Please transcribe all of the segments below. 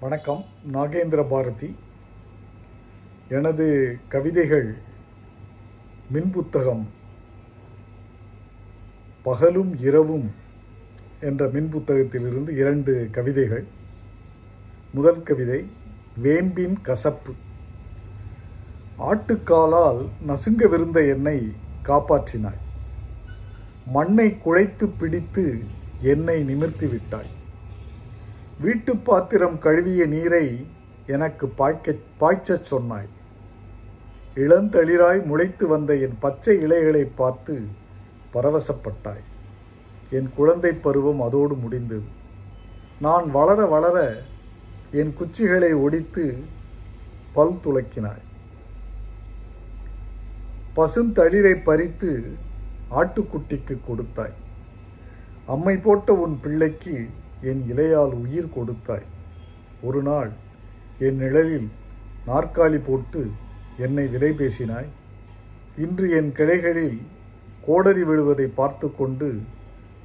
வணக்கம். நாகேந்திர பாரதி. எனது கவிதைகள் மின் புத்தகம் பகலும் இரவும் என்ற மின் புத்தகத்திலிருந்து இரண்டு கவிதைகள். முதல் கவிதை வேம்பின் கசப்பு. ஆட்டுக்காலால் நசுங்கவிருந்த என்னை காப்பாற்றினாய். மண்ணை குழைத்து பிடித்து என்னை நிமிர்த்தி விட்டாய். வீட்டு பாத்திரம் கழுவிய நீரை எனக்கு பாய்க்க பாய்ச்சச் சொன்னாய். இளந்தளிராய் முளைத்து வந்த என் பச்சை இலைகளை பார்த்து பரவசப்பட்டாய். என் குழந்தை பருவம் அதோடு முடிந்தது. நான் வளர வளர என் குச்சிகளை ஒடித்து பல் துளக்கினாய். பசுந்தளிரை பறித்து ஆட்டுக்குட்டிக்கு கொடுத்தாய். அம்மை போட்ட உன் பிள்ளைக்கு என் இலையால் உயிர் கொடுத்தாய். ஒரு நாள் என் நிழலில் நாற்காலி போட்டு என்னை விலை பேசினாய். இன்று என் கிளைகளில் கோடரி விழுவதை பார்த்து கொண்டு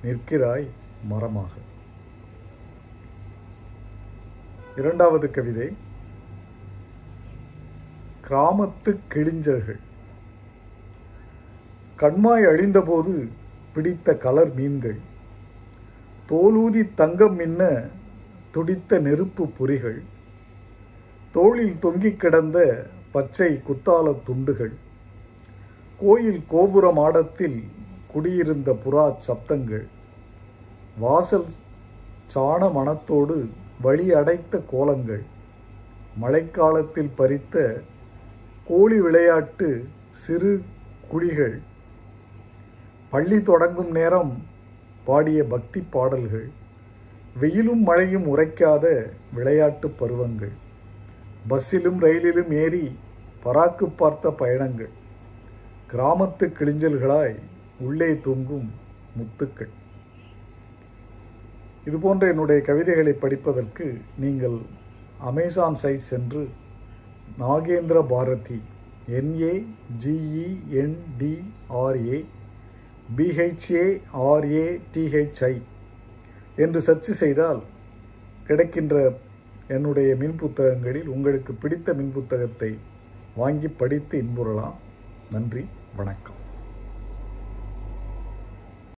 நிற்கிறாய் மரமாக. இரண்டாவது கவிதை. கிராமத்து கிழிஞ்சர்கள் கண்மாய் அழிந்தபோது பிடித்த கலர் மீன்கள். தோலூதி தங்கம் மின்ன துடித்த நெருப்பு பொறிகள் தோளில் தொங்கிக் கிடந்த பச்சை குத்தால துண்டுகள் கோயில் கோபுர மாடத்தில் குடியிருந்த புறா சப்தங்கள் வாசல் சாண மனத்தோடு வழி அடைத்த கோலங்கள் மழைக்காலத்தில் பறித்த கோழி விளையாட்டு சிறு குழிகள் பள்ளி தொடங்கும் நேரம் பாடிய பக்தி பாடல்கள் வெயிலும் மழையும் உரைக்காத விளையாட்டு பருவங்கள் பஸ்ஸிலும் ரயிலிலும் ஏறி பராக்கு பார்த்த பயணங்கள் கிராமத்து கிழிஞ்சல்களாய் உள்ளே தொங்கும் முத்துக்கள். இதுபோன்ற என்னுடைய கவிதைகளை படிப்பதற்கு நீங்கள் அமேசான் சைட் சென்று நாகேந்திர பாரதி என்ஏ ஜிஇஎன்டிஆர்ஏ பிஹெச்ஏஆர்ஏடிஹெச்ஐ என்று சர்ச் செய்தால் கிடைக்கின்ற என்னுடைய மின் புத்தகங்களில் உங்களுக்கு பிடித்த மின் புத்தகத்தை வாங்கி படித்து இன்புறலாம். நன்றி வணக்கம்.